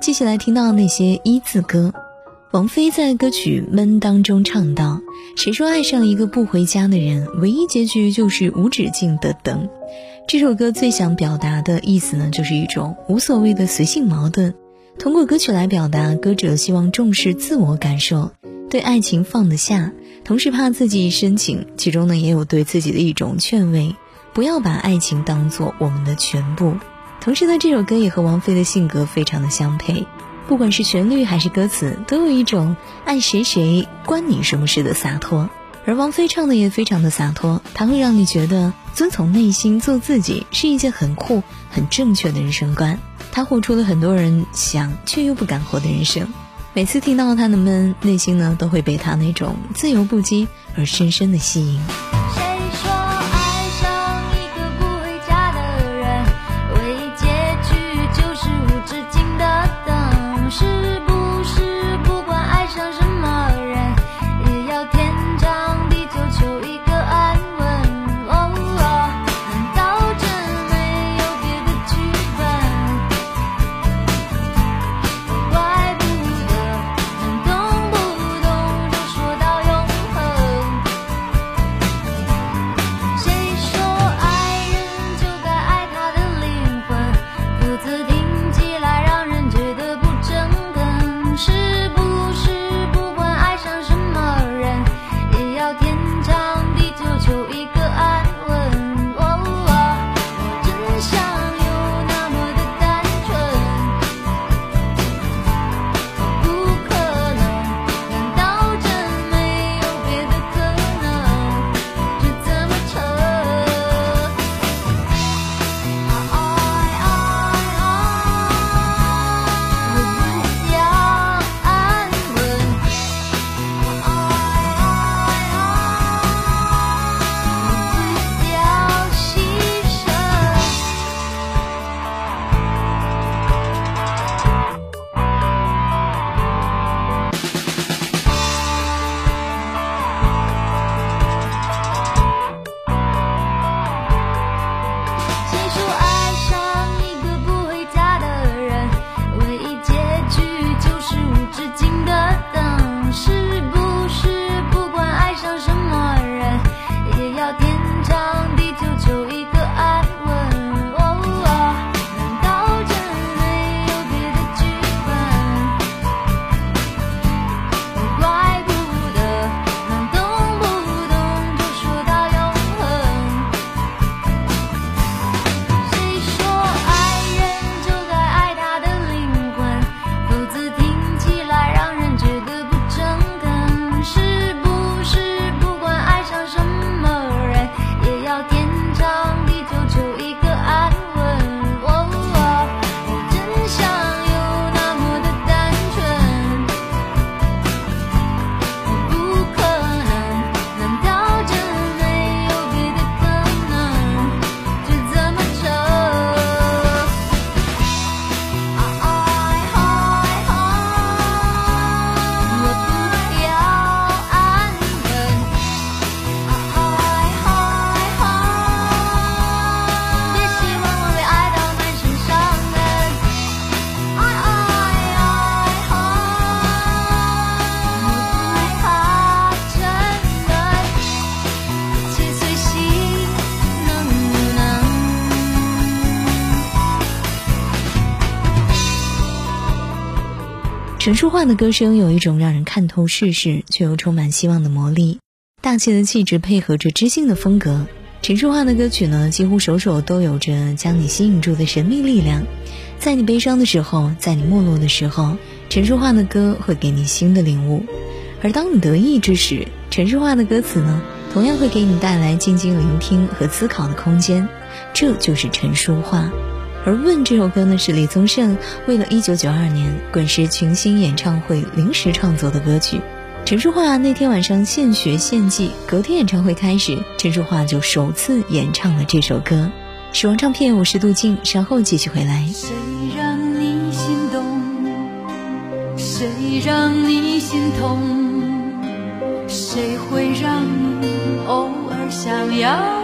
接下来听到那些一字歌，王菲在歌曲《闷》当中唱道：“谁说爱上一个不回家的人，唯一结局就是无止境的等？”这首歌最想表达的意思呢，就是一种无所谓的随性矛盾。通过歌曲来表达，歌者希望重视自我感受，对爱情放得下，同时怕自己深情。其中呢，也有对自己的一种劝慰，不要把爱情当做我们的全部。同时呢，这首歌也和王菲的性格非常的相配，不管是旋律还是歌词，都有一种爱谁谁关你什么事的洒脱。而王菲唱的也非常的洒脱，她会让你觉得遵从内心做自己是一件很酷、很正确的人生观。她活出了很多人想却又不敢活的人生。每次听到她的闷，内心呢都会被她那种自由不羁而深深的吸引。陈淑桦的歌声有一种让人看透世事却又充满希望的魔力，大气的气质配合着知性的风格。陈淑桦的歌曲呢，几乎首首都有着将你吸引住的神秘力量。在你悲伤的时候，在你没落的时候，陈淑桦的歌会给你新的领悟；而当你得意之时，陈淑桦的歌词呢，同样会给你带来静静聆听和思考的空间。这就是陈淑桦。而《问》这首歌呢，是李宗盛为了1992年滚石群星演唱会临时创作的歌曲。陈淑桦那天晚上现学现记，隔天演唱会开始，陈淑桦就首次演唱了这首歌。时光唱片，我是杜静，稍后继续回来。谁让你心动？谁让你心痛？谁会让你偶尔想要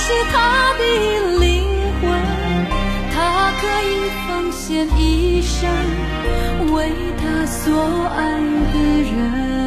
是他的灵魂，他可以奉献一生，为他所爱的人。